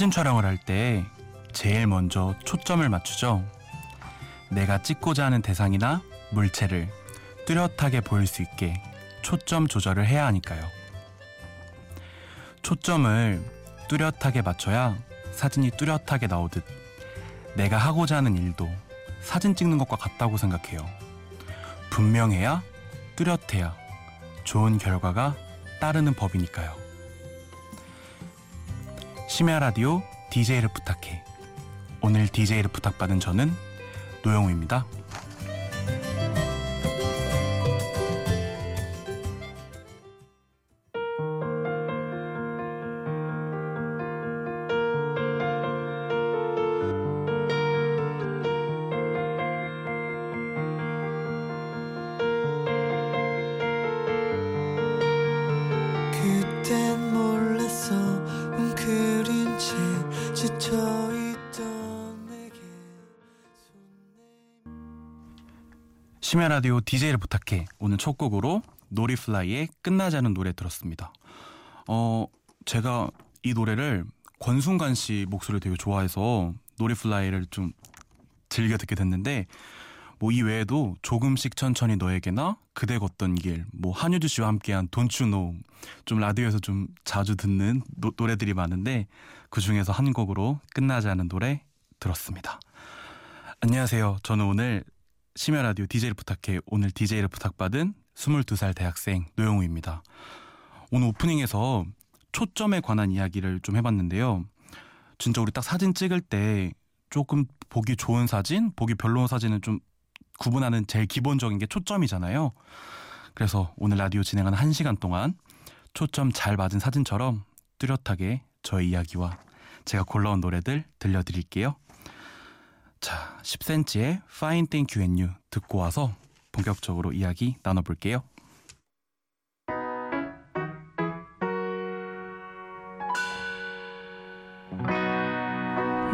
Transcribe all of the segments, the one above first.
사진 촬영을 할 때 제일 먼저 초점을 맞추죠. 내가 찍고자 하는 대상이나 물체를 뚜렷하게 보일 수 있게 초점 조절을 해야 하니까요. 초점을 뚜렷하게 맞춰야 사진이 뚜렷하게 나오듯 내가 하고자 하는 일도 사진 찍는 것과 같다고 생각해요. 분명해야 뚜렷해야 좋은 결과가 따르는 법이니까요. 심야 라디오 DJ를 부탁해. 오늘 DJ를 부탁받은 저는 노영우입니다. 라디오 DJ를 부탁해. 오늘 첫 곡으로 노리플라이의 않은 노래 들었습니다. 어, 제가 이 노래를 권순관 씨 목소리를 되게 좋아해서 노리플라이를 좀 즐겨 듣게 됐는데 뭐 이 외에도 조금씩 천천히 너에게나 그대 걷던 길, 뭐 한효주 씨와 함께한 Know 좀 라디오에서 좀 자주 듣는 노, 노래들이 많은데 그 중에서 한 곡으로 않은 노래 들었습니다. 안녕하세요. 저는 오늘 심야 라디오 DJ를 부탁해 오늘 DJ를 부탁받은 22살 대학생 노영우입니다. 오늘 오프닝에서 초점에 관한 이야기를 좀 해봤는데요. 진짜 우리 딱 사진 찍을 때 조금 보기 좋은 사진, 보기 별로운 사진은 좀 구분하는 제일 기본적인 게 초점이잖아요. 그래서 오늘 라디오 진행하는 1시간 동안 초점 잘 맞은 사진처럼 뚜렷하게 저의 이야기와 제가 골라온 노래들 들려드릴게요. 자, 10cm의 Fine Thank You and You 듣고 와서 본격적으로 이야기 나눠볼게요.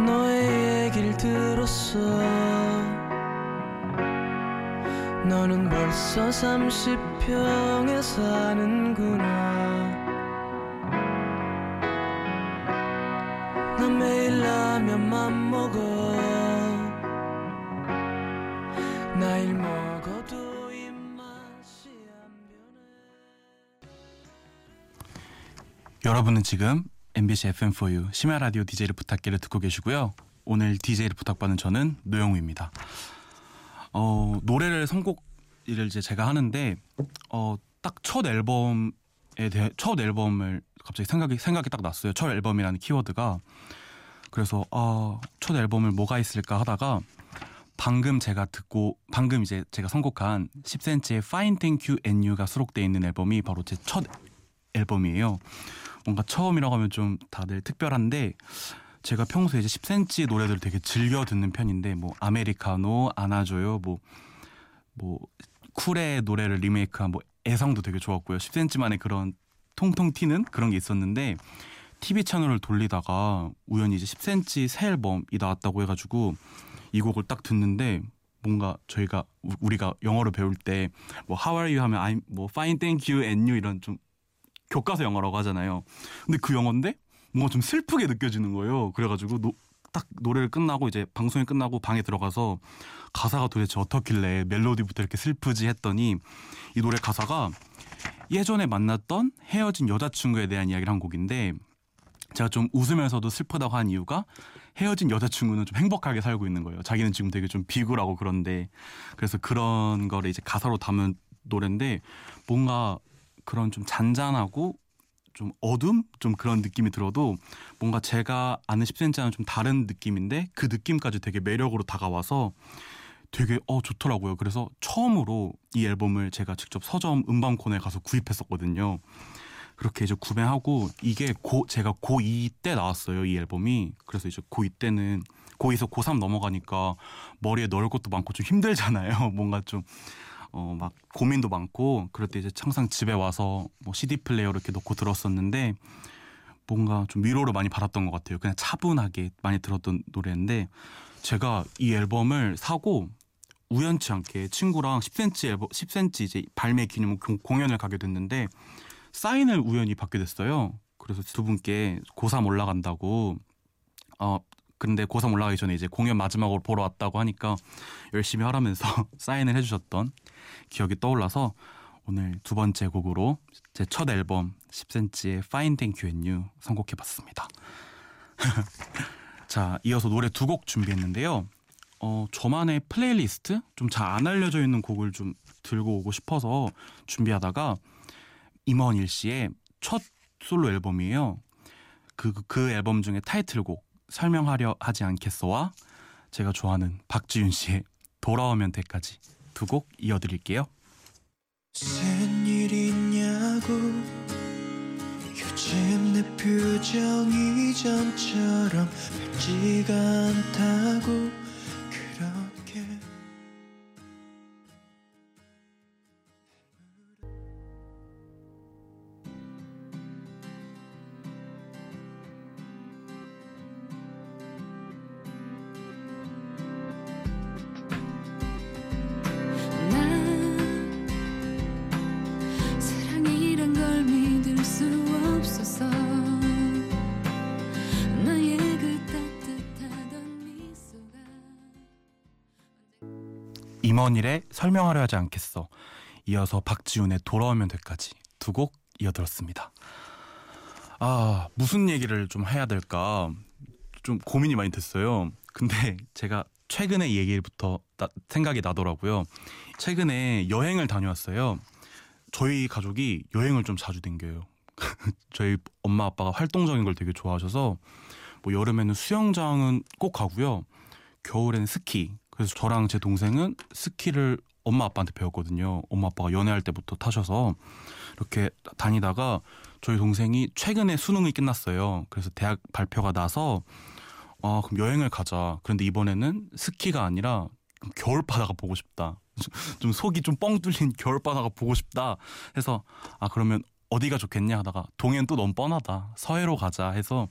너의 얘기를 들었어 너는 벌써 30평에 사는구나 여러분은 지금 MBC FM4U 심야 라디오 DJ를 부탁기를 듣고 계시고요. 오늘 DJ를 부탁받는 저는 노영우입니다. 어, 노래를 선곡을 이제 제가 하는데 어, 딱 첫 앨범에 대해 첫 앨범을 갑자기 생각이 생각이 딱 났어요. 첫 앨범이라는 키워드가 그래서 아, 첫 앨범을 뭐가 있을까 하다가 방금 제가 듣고 방금 이제 제가 선곡한 10cm의 Fine Thank You and You가 수록되어 있는 앨범이 바로 제 첫 앨범이에요. 뭔가 처음이라고 하면 좀 다들 특별한데 제가 평소에 이제 10cm 노래들을 되게 즐겨 듣는 편인데 뭐 아메리카노 안아줘요 뭐 뭐 쿨의 노래를 리메이크한 뭐 애성도 되게 좋았고요. 10cm만의 그런 통통 튀는 그런 게 있었는데 TV 채널을 돌리다가 우연히 이제 10cm 새 앨범이 나왔다고 해가지고 이 곡을 딱 듣는데 뭔가 저희가 우- 우리가 영어를 배울 때 뭐 How are you 하면 I'm 뭐 fine thank you and you 이런 좀 교과서 영어라고 하잖아요. 근데 그 영어인데 뭔가 좀 슬프게 느껴지는 거예요. 그래가지고 노, 딱 노래를 끝나고 이제 방송이 끝나고 방에 들어가서 가사가 도대체 어떻길래 멜로디부터 이렇게 슬프지 했더니 이 노래 가사가 예전에 만났던 헤어진 여자친구에 대한 이야기를 한 곡인데 제가 좀 웃으면서도 슬프다고 한 이유가 헤어진 여자친구는 좀 행복하게 살고 있는 거예요. 자기는 지금 되게 좀 비굴하고 그런데 그래서 그런 거를 이제 가사로 담은 노래인데 뭔가 그런 좀 잔잔하고 좀 어둠 좀 그런 느낌이 들어도 뭔가 제가 아는 10cm와는 좀 다른 느낌인데 그 느낌까지 되게 매력으로 다가와서 되게 어 좋더라고요. 그래서 처음으로 이 앨범을 제가 직접 서점 음반 코너에 가서 구입했었거든요. 그렇게 이제 구매하고 이게 고 제가 고2 때 나왔어요 이 앨범이 그래서 이제 고2 때는 고2에서 고3 넘어가니까 머리에 넣을 것도 많고 좀 힘들잖아요 뭔가 좀 어 막 고민도 많고 그럴 때 이제 항상 집에 와서 뭐 CD 플레이어 이렇게 넣고 들었었는데 뭔가 좀 위로를 많이 받았던 것 같아요 그냥 차분하게 많이 들었던 노래인데 제가 이 앨범을 사고 우연치 않게 친구랑 10cm 앨범 10cm 이제 발매 기념 공- 공연을 가게 됐는데 사인을 우연히 받게 됐어요. 그래서 두 분께 고3 올라간다고 어 근데 고3 올라가기 전에 이제 공연 마지막으로 보러 왔다고 하니까 열심히 하라면서 사인을 해주셨던 기억이 떠올라서 오늘 두 번째 곡으로 제 첫 앨범 10cm의 Fine Thank You and You 선곡해봤습니다. 자, 이어서 노래 두 곡 준비했는데요. 어, 저만의 플레이리스트 좀 잘 안 알려져 있는 곡을 좀 들고 오고 싶어서 준비하다가 임원일 씨의 첫 솔로 앨범이에요. 그, 그, 그 앨범 중에 타이틀곡 설명하려 하지 않겠어와 제가 좋아하는 박지윤 씨의 돌아오면 돼까지 두 곡 이어드릴게요. 요즘 내 표정이 전처럼 밝지가 않다고 임원일의 설명하려 하지 않겠어. 이어서 박지훈의 돌아오면 돼까지 두 곡 이어들었습니다. 아 무슨 얘기를 좀 해야 될까 좀 고민이 많이 됐어요. 근데 제가 최근에 이 얘기부터 나- 생각이 나더라고요. 최근에 여행을 다녀왔어요. 저희 가족이 여행을 좀 자주 댕겨요. 저희 엄마 아빠가 활동적인 걸 되게 좋아하셔서 뭐 여름에는 수영장은 꼭 가고요. 겨울에는 스키. 그래서 저랑 제 동생은 스키를 엄마 아빠한테 배웠거든요. 엄마 아빠가 연애할 때부터 타셔서 이렇게 다니다가 저희 동생이 최근에 수능이 끝났어요. 그래서 대학 발표가 나서 아 그럼 여행을 가자. 그런데 이번에는 스키가 아니라 겨울 바다가 보고 싶다. 좀 속이 좀 뻥 뚫린 겨울 바다가 보고 싶다. 해서 아 그러면 어디가 좋겠냐 하다가 동해는 또 너무 뻔하다. 서해로 가자 해서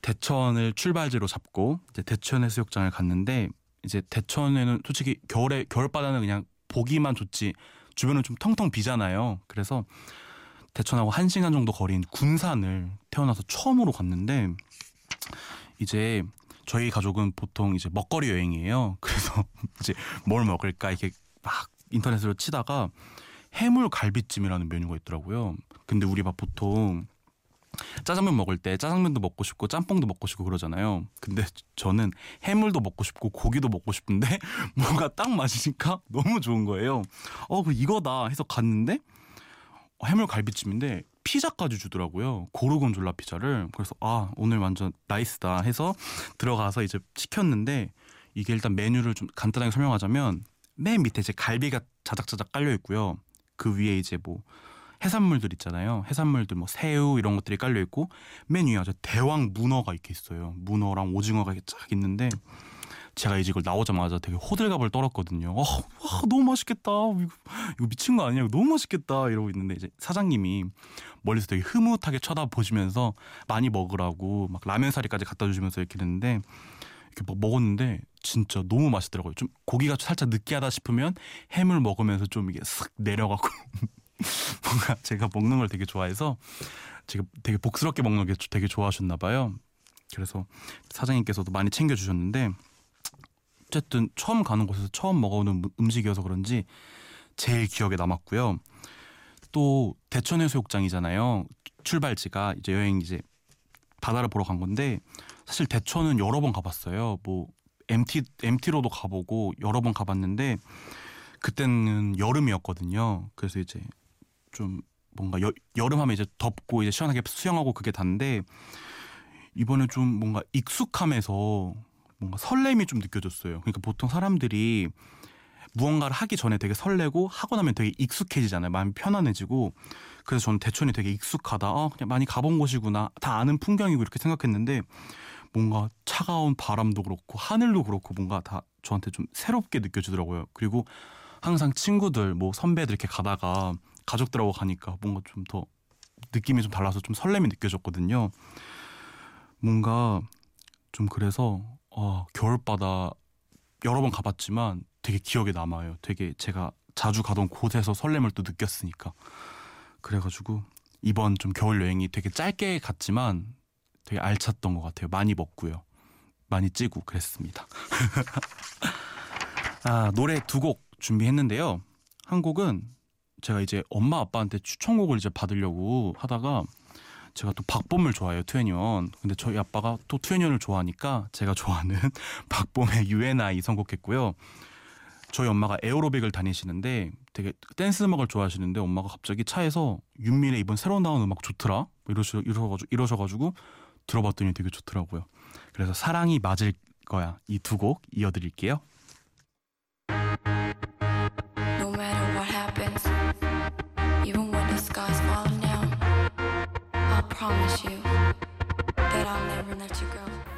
대천을 출발지로 잡고 이제 대천 해수욕장을 갔는데 이제 대천에는 솔직히 겨울에 겨울 바다는 그냥 보기만 좋지 주변은 좀 텅텅 비잖아요. 그래서 대천하고 한 시간 정도 거리인 군산을 태어나서 처음으로 갔는데 이제 저희 가족은 보통 이제 먹거리 여행이에요. 그래서 이제 뭘 먹을까 이렇게 막 인터넷으로 치다가 해물 갈비찜이라는 메뉴가 있더라고요. 근데 우리 막 보통 짜장면 먹을 때 짜장면도 먹고 싶고 짬뽕도 먹고 싶고 그러잖아요. 근데 저는 해물도 먹고 싶고 고기도 먹고 싶은데 뭔가 딱 맞으니까 너무 좋은 거예요. 어, 그 이거다 해서 갔는데 어, 해물 갈비찜인데 피자까지 주더라고요. 고르곤졸라 피자를. 그래서 아, 오늘 완전 나이스다 해서 들어가서 이제 시켰는데 이게 일단 메뉴를 좀 간단하게 설명하자면 맨 밑에 이제 갈비가 자작자작 깔려 있고요. 그 위에 이제 뭐 해산물들 있잖아요. 해산물들 뭐 새우 이런 것들이 깔려 있고 맨 위에 아주 대왕 문어가 이렇게 있어요. 문어랑 오징어가 쫙 있는데 제가 이제 이걸 나오자마자 되게 호들갑을 떨었거든요. 어, 와, 너무 맛있겠다. 이거, 이거 미친 거 아니야? 너무 맛있겠다. 이러고 있는데 이제 사장님이 멀리서 되게 흐뭇하게 쳐다보시면서 많이 먹으라고 막 라면 사리까지 갖다 주시면서 이렇게 했는데 이렇게 막 먹었는데 진짜 너무 맛있더라고요. 좀 고기가 살짝 느끼하다 싶으면 해물 먹으면서 좀 이게 쓱 내려가고 뭔가 제가 먹는 걸 되게 좋아해서 제가 되게 복스럽게 먹는 게 되게 좋아하셨나 봐요. 그래서 사장님께서도 많이 챙겨주셨는데 어쨌든 처음 가는 곳에서 처음 먹어오는 음- 음식이어서 그런지 제일 기억에 남았고요. 또 대천 해수욕장이잖아요. 출발지가 이제 여행 이제 바다를 보러 간 건데 사실 대천은 여러 번 가봤어요. 뭐 MT MT로도 가보고 여러 번 가봤는데 그때는 여름이었거든요. 그래서 이제 좀 뭔가 여, 여름하면 이제 덥고 이제 시원하게 수영하고 그게 단데 이번에 좀 뭔가 익숙함에서 뭔가 설렘이 좀 느껴졌어요. 그러니까 보통 사람들이 무언가를 하기 전에 되게 설레고 하고 나면 되게 익숙해지잖아요. 마음이 편안해지고 그래서 저는 대천이 되게 익숙하다. 어, 그냥 많이 가본 곳이구나. 다 아는 풍경이고 이렇게 생각했는데 뭔가 차가운 바람도 그렇고 하늘도 그렇고 뭔가 다 저한테 좀 새롭게 느껴지더라고요. 그리고 항상 친구들 뭐 선배들 이렇게 가다가 가족들하고 가니까 뭔가 좀 더 느낌이 좀 달라서 좀 설렘이 느껴졌거든요. 뭔가 좀 그래서 어, 겨울바다 여러 번 가봤지만 되게 기억에 남아요. 되게 제가 자주 가던 곳에서 설렘을 또 느꼈으니까. 그래가지고 이번 좀 겨울 여행이 되게 짧게 갔지만 되게 알찼던 것 같아요. 많이 먹고요. 많이 찌고 그랬습니다. 아, 노래 두 곡 준비했는데요. 한 곡은 제가 이제 엄마 아빠한테 추천곡을 이제 받으려고 하다가 제가 또 박봄을 좋아해요, 투애니원. 근데 저희 아빠가 또 투애니원을 좋아하니까 제가 좋아하는 박봄의 UNI 선곡했고요. 저희 엄마가 에어로빅을 다니시는데 되게 댄스 음악을 좋아하시는데 엄마가 갑자기 차에서 윤미래 이번 새로 나온 음악 좋더라 뭐 이러셔, 이러셔가지고, 이러셔가지고 들어봤더니 되게 좋더라고요. 그래서 사랑이 맞을 거야 이 두 곡 이어드릴게요. Promise you that I'll never let you go.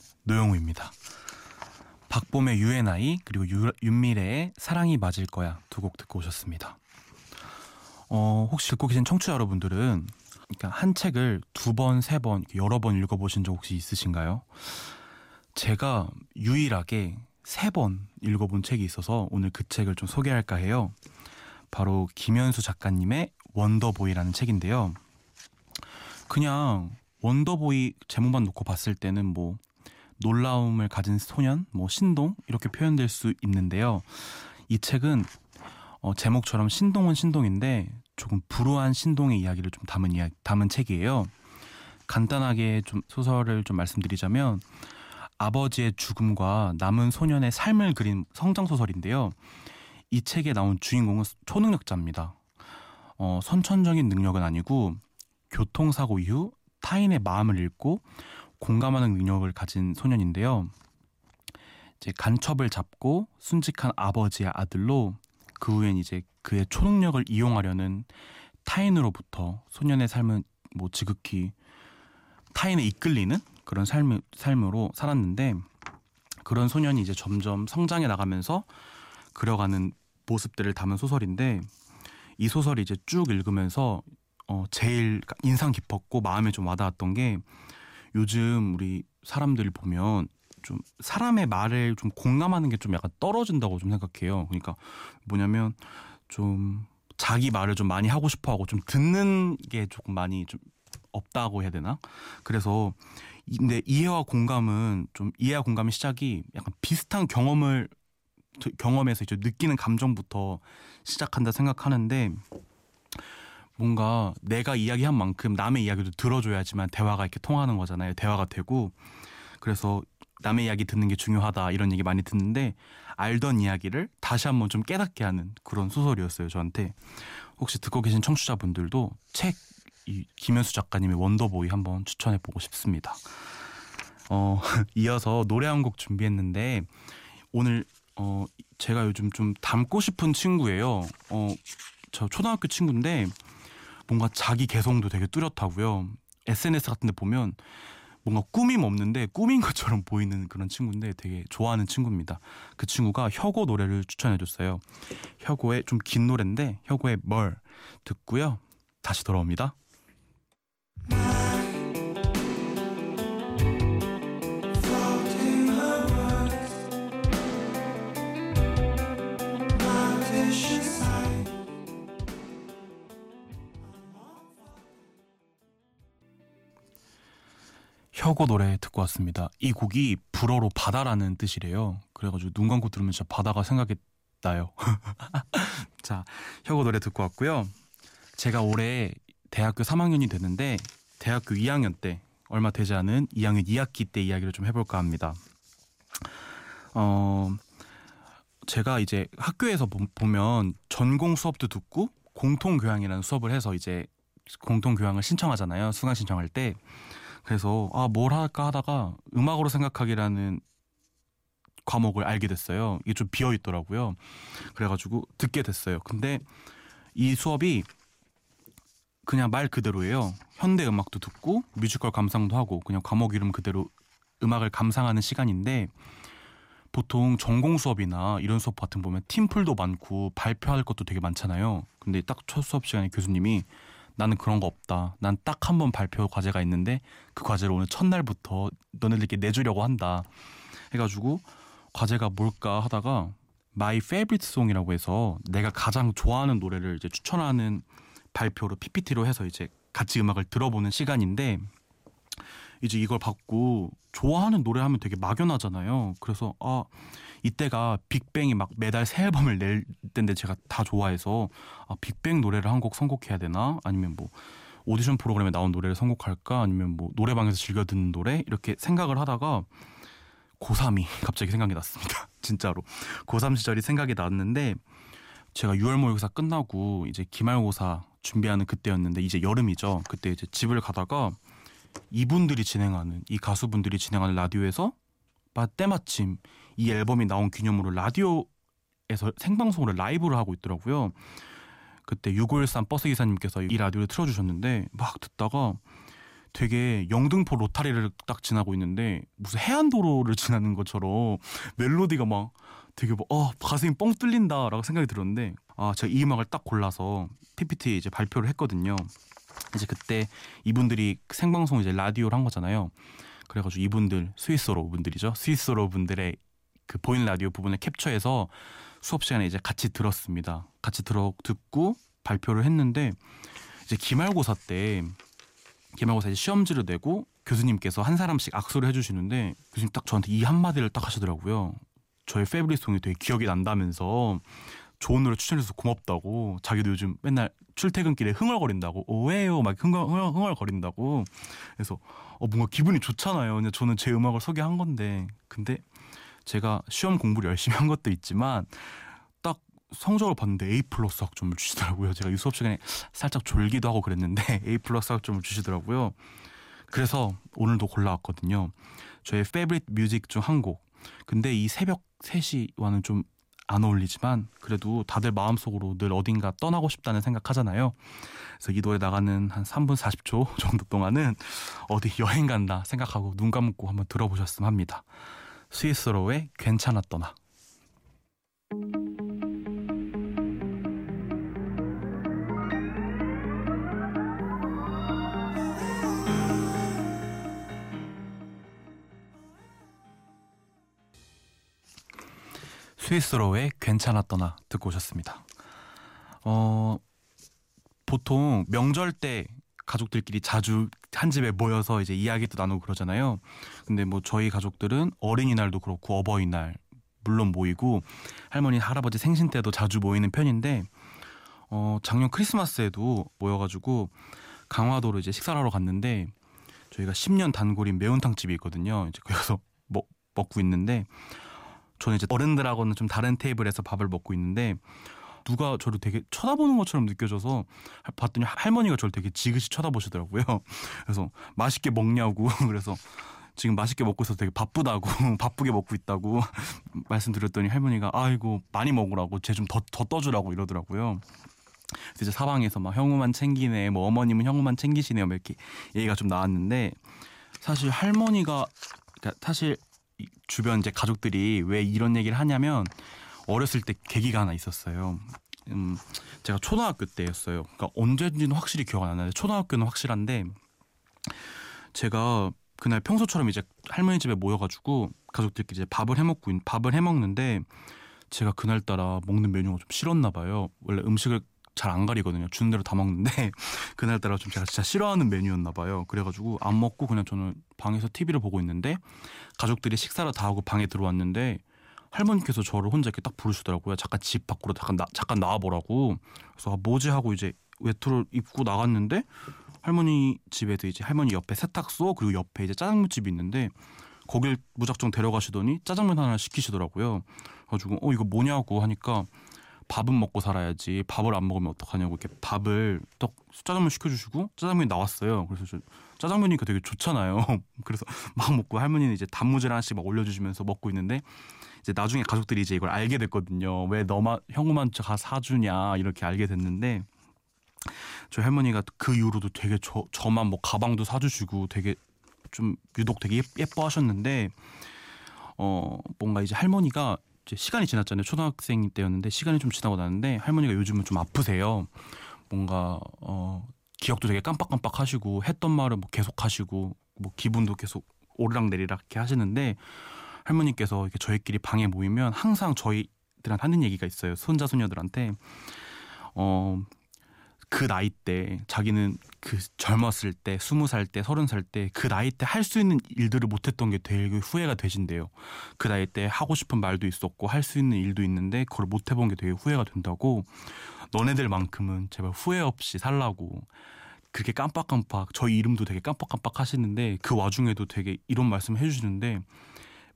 노영우입니다. 박봄의 UNI 그리고 유, 윤미래의 사랑이 맞을 거야 두 곡 듣고 오셨습니다. 어, 혹시 듣고 계신 청취자 여러분들은 그러니까 한 책을 두 번, 세 번, 여러 번 읽어보신 적 혹시 있으신가요? 제가 유일하게 세 번 읽어본 책이 있어서 오늘 그 책을 좀 소개할까 해요. 바로 김현수 작가님의 원더보이라는 책인데요. 그냥 원더보이 제목만 놓고 봤을 때는 뭐 놀라움을 가진 소년, 뭐 신동 이렇게 표현될 수 있는데요. 이 책은 어, 제목처럼 신동은 신동인데 조금 불우한 신동의 이야기를 좀 담은 이야 담은 책이에요. 간단하게 좀 소설을 좀 말씀드리자면 아버지의 죽음과 남은 소년의 삶을 그린 성장 소설인데요. 이 책에 나온 주인공은 초능력자입니다. 어, 선천적인 능력은 아니고 교통사고 이후 타인의 마음을 읽고 공감하는 능력을 가진 소년인데요. 이제 간첩을 잡고 순직한 아버지의 아들로 그 후엔 이제 그의 초능력을 이용하려는 타인으로부터 소년의 삶은 뭐 지극히 타인에 이끌리는 그런 삶, 삶으로 살았는데 그런 소년이 이제 점점 성장해 나가면서 그려가는 모습들을 담은 소설인데 이 소설이 이제 쭉 읽으면서 어 제일 인상 깊었고 마음에 좀 와닿았던 게 요즘 우리 사람들 보면 좀 사람의 말을 좀 공감하는 게 좀 약간 떨어진다고 좀 생각해요. 그러니까 뭐냐면 좀 자기 말을 좀 많이 하고 싶어 하고 좀 듣는 게 조금 많이 좀 없다고 해야 되나? 그래서 이- 근데 이해와 공감은 좀 이해와 공감의 시작이 약간 비슷한 경험을 드- 경험에서 이제 느끼는 감정부터 시작한다 생각하는데 뭔가 내가 이야기한 만큼 남의 이야기도 들어줘야지만 대화가 이렇게 통하는 거잖아요. 대화가 되고 그래서 남의 이야기 듣는 게 중요하다 이런 얘기 많이 듣는데 알던 이야기를 다시 한번 좀 깨닫게 하는 그런 소설이었어요. 저한테 혹시 듣고 계신 청취자분들도 책 이 김현수 작가님의 원더보이 한번 추천해 보고 싶습니다. 어 이어서 노래 한 곡 준비했는데 오늘 어 제가 요즘 좀 닮고 싶은 친구예요. 어저 초등학교 친구인데 뭔가 자기 개성도 되게 뚜렷하고요. SNS 같은 데 보면 뭔가 꾸밈 없는데 꾸민 것처럼 보이는 그런 친구인데 되게 좋아하는 친구입니다. 그 친구가 혁오 노래를 추천해 줬어요. 혁오의 좀 긴 노래인데 혁오의 뭘 듣고요. 다시 돌아옵니다. 혁오 노래 듣고 왔습니다. 이 곡이 불어로 바다라는 뜻이래요. 그래가지고 눈 감고 들으면 진짜 바다가 생각이 나요. 자, 혁오 노래 듣고 왔고요. 제가 올해 대학교 3학년이 됐는데 대학교 2학년 때 얼마 되지 않은 2학년 2학기 때 이야기를 좀 해볼까 합니다. 어, 제가 이제 학교에서 보- 보면 전공 수업도 듣고 공통 교양이라는 수업을 해서 이제 공통 교양을 신청하잖아요. 수강 신청할 때. 그래서 아 뭘 할까 하다가 음악으로 생각하기라는 과목을 알게 됐어요. 이게 좀 비어 있더라고요. 그래가지고 듣게 됐어요. 근데 이 수업이 그냥 말 그대로예요. 현대 음악도 듣고 뮤지컬 감상도 하고 그냥 과목 이름 그대로 음악을 감상하는 시간인데 보통 전공 수업이나 이런 수업 같은 거 보면 팀플도 많고 발표할 것도 되게 많잖아요. 근데 딱 첫 수업 시간에 교수님이 나는 그런 거 없다. 난 딱 한 번 발표 과제가 있는데 그 과제를 오늘 첫날부터 너네들께 내주려고 한다. 해가지고 과제가 뭘까 하다가 My Favorite Song이라고 해서 내가 가장 좋아하는 노래를 이제 추천하는 발표로 PPT로 해서 이제 같이 음악을 들어보는 시간인데 이제 이걸 받고 좋아하는 노래 하면 되게 막연하잖아요. 그래서 아 이때가 빅뱅이 막 매달 새 앨범을 낼 때인데 제가 다 좋아해서 아 빅뱅 노래를 한 곡 선곡해야 되나 아니면 뭐 오디션 프로그램에 나온 노래를 선곡할까 아니면 뭐 노래방에서 즐겨 듣는 노래 이렇게 생각을 하다가 고3이 갑자기 생각이 났습니다. 진짜로 고3 시절이 생각이 났는데 제가 6월 모의고사 끝나고 이제 기말고사 준비하는 그때였는데 이제 여름이죠. 그때 이제 집을 가다가 이분들이 진행하는 이 가수분들이 진행하는 라디오에서 마- 때마침 이 앨범이 나온 기념으로 라디오에서 생방송으로 라이브를 하고 있더라고요. 그때 6513 버스 기사님께서 이 라디오를 틀어주셨는데 막 듣다가 되게 영등포 로타리를 딱 지나고 있는데 무슨 해안도로를 지나는 것처럼 멜로디가 막 되게 막, 어, 가슴이 뻥 뚫린다라고 생각이 들었는데 아 제가 이 음악을 딱 골라서 PPT 이제 발표를 했거든요. 이제 그때 이분들이 생방송 이제 라디오를 한 거잖아요. 그래가지고 이분들 스위스로 분들이죠. 스위스로 분들의 그 보이는 라디오 부분을 캡처해서 수업 시간에 이제 같이 들었습니다. 같이 들어 듣고 발표를 했는데 이제 기말고사 때 기말고사 이제 시험지를 내고 교수님께서 한 사람씩 악수를 해주시는데 교수님 딱 저한테 이 한마디를 딱 하시더라고요. 저의 페브리트 송이 되게 기억이 난다면서 좋은 노래 추천해줘서 고맙다고 자기도 요즘 맨날 출퇴근길에 흥얼거린다고. 오 왜요. 막 흥얼, 흥얼, 흥얼거린다고. 그래서 어 뭔가 기분이 좋잖아요. 근데 저는 제 음악을 소개한 건데. 근데 제가 시험 공부를 열심히 한 것도 있지만 딱 성적을 봤는데 A 플러스 학점을 주시더라고요. 제가 이 수업 시간에 살짝 졸기도 하고 그랬는데 A 플러스 학점을 주시더라고요. 그래서 오늘도 골라왔거든요. 저의 favorite music 중 한 곡. 근데 이 새벽 3시와는 좀 안 어울리지만 그래도 다들 마음속으로 늘 어딘가 떠나고 싶다는 생각하잖아요. 그래서 이 노래 나가는 한 3분 40초 정도 동안은 어디 여행 간다 생각하고 눈 감고 한번 들어보셨으면 합니다. 스위스로의 괜찮았더나. 스위스로의 괜찮았더나 듣고 오셨습니다. 어, 보통 명절 때 가족들끼리 자주 한 집에 모여서 이제 이야기도 나누고 그러잖아요. 근데 뭐 저희 가족들은 어린이날도 그렇고 어버이날 물론 모이고 할머니 할아버지 생신 때도 자주 모이는 편인데 어, 작년 크리스마스에도 모여가지고 강화도로 이제 식사를 하러 갔는데 저희가 10년 단골인 매운탕 집이 있거든요. 이제 거기서 먹, 먹고 있는데 저는 이제 어른들하고는 좀 다른 테이블에서 밥을 먹고 있는데 누가 저를 되게 쳐다보는 것처럼 느껴져서 봤더니 할머니가 저를 되게 지그시 쳐다보시더라고요. 그래서 맛있게 먹냐고 그래서 지금 맛있게 먹고 있어서 되게 바쁘다고 바쁘게 먹고 있다고 말씀드렸더니 할머니가 아이고 많이 먹으라고 쟤 좀 더 더 떠주라고 이러더라고요. 그래서 이제 사방에서 막 형우만 챙기네, 뭐 어머님은 형우만 챙기시네요, 뭐 이렇게 얘기가 좀 나왔는데 사실 할머니가 그러니까 사실 이 주변 이제 가족들이 왜 이런 얘기를 하냐면 어렸을 때 계기가 하나 있었어요. 음, 제가 초등학교 때였어요. 그러니까 언제인지는 확실히 기억 안 나는데 초등학교는 확실한데 제가 그날 평소처럼 이제 할머니 집에 모여가지고 가족들끼리 이제 밥을 해 먹고 밥을 해 먹는데 제가 그날 따라 먹는 메뉴가 좀 싫었나 봐요. 원래 음식을 잘 안 가리거든요. 주는 대로 다 먹는데 그날 따라 좀 제가 진짜 싫어하는 메뉴였나 봐요. 그래가지고 안 먹고 그냥 저는 방에서 TV를 보고 있는데 가족들이 식사를 다 하고 방에 들어왔는데 할머니께서 저를 혼자 이렇게 딱 부르시더라고요. 잠깐 집 밖으로 잠깐 나, 잠깐 나와보라고. 그래서 아, 뭐지 하고 이제 외투를 입고 나갔는데 할머니 집에도 이제 할머니 옆에 세탁소 그리고 옆에 이제 짜장면 집이 있는데 거길 무작정 데려가시더니 짜장면 하나 시키시더라고요. 그래가지고 어 이거 뭐냐고 하니까 밥은 먹고 살아야지 밥을 안 먹으면 어떡하냐고 이렇게 밥을 떡 짜장면 시켜주시고 짜장면이 나왔어요. 그래서 저 짜장면이니까 되게 좋잖아요. 그래서 막 먹고 할머니는 이제 단무지를 하나씩 막 올려주시면서 먹고 있는데 이제 나중에 가족들이 이제 이걸 알게 됐거든요. 왜 너만 형우만 가 사주냐 이렇게 알게 됐는데 저희 할머니가 그 이후로도 되게 저 저만 뭐 가방도 사주시고 되게 좀 유독 되게 예- 예뻐하셨는데 어 뭔가 이제 할머니가 시간이 지났잖아요. 초등학생 때였는데 시간이 좀 지나고 나는데 할머니가 요즘은 좀 아프세요. 뭔가 어 기억도 되게 깜빡깜빡 하시고 했던 말을 뭐 계속 하시고 뭐 기분도 계속 오르락내리락 이렇게 하시는데 할머니께서 이렇게 저희끼리 방에 모이면 항상 저희들한테 하는 얘기가 있어요. 손자 손녀들한테 어 그 나이 때 자기는 그 젊었을 때 스무 살 때 서른 살 때 그 나이 때 할 수 있는 일들을 못했던 게 되게 후회가 되신대요. 그 나이 때 하고 싶은 말도 있었고 할 수 있는 일도 있는데 그걸 못 해본 게 되게 후회가 된다고 너네들만큼은 제발 후회 없이 살라고 그렇게 깜빡깜빡 저희 이름도 되게 깜빡깜빡 하시는데 그 와중에도 되게 이런 말씀 해주시는데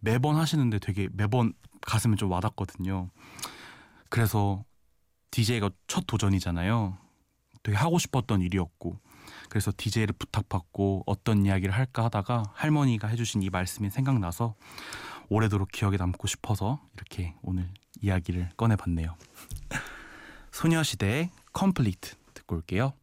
매번 하시는데 되게 매번 가슴에 좀 와닿거든요. 그래서 DJ가 첫 도전이잖아요. 되게 하고 싶었던 일이었고 그래서 DJ를 부탁받고 어떤 이야기를 할까 하다가 할머니가 해주신 이 말씀이 생각나서 오래도록 기억에 남고 싶어서 이렇게 오늘 이야기를 꺼내봤네요. 소녀시대의 Complete 듣고 올게요.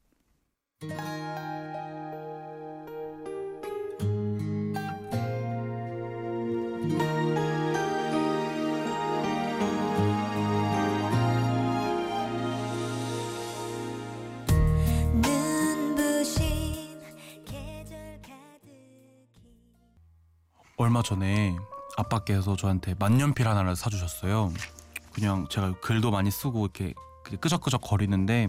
얼마 전에 아빠께서 저한테 만년필 하나를 사주셨어요. 그냥 제가 글도 많이 쓰고 이렇게 끄적끄적 거리는데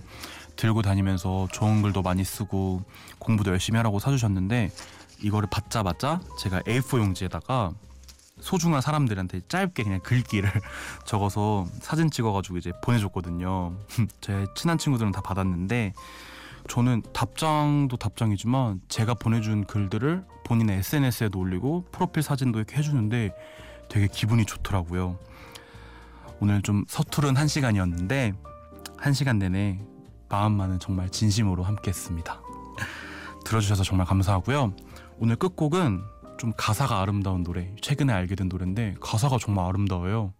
들고 다니면서 좋은 글도 많이 쓰고 공부도 열심히 하라고 사주셨는데 이거를 받자마자 제가 A4 용지에다가 소중한 사람들한테 짧게 그냥 글귀를 적어서 사진 찍어가지고 이제 보내줬거든요. 제 친한 친구들은 다 받았는데 저는 답장도 답장이지만 제가 보내준 글들을 본인의 SNS에도 올리고 프로필 사진도 이렇게 해주는데 되게 기분이 좋더라고요. 오늘 좀 서투른 한 시간이었는데 한 시간 내내 마음만은 정말 진심으로 함께했습니다. 들어주셔서 정말 감사하고요. 오늘 끝곡은 좀 가사가 아름다운 노래 최근에 알게 된 노래인데 가사가 정말 아름다워요.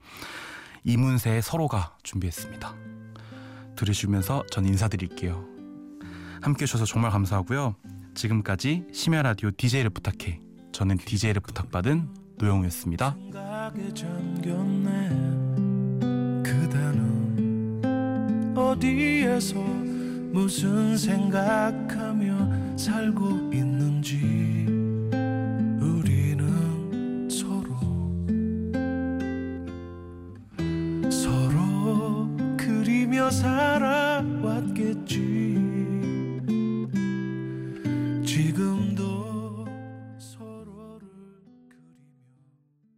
이문세의 서로가 준비했습니다. 들으시면서 전 인사드릴게요. 함께 해주셔서 정말 감사하고요. 지금까지 심야 라디오 DJ를 부탁해. 저는 DJ를 부탁받은 노영우였습니다. 어디에서 무슨 생각하며 살고 있는지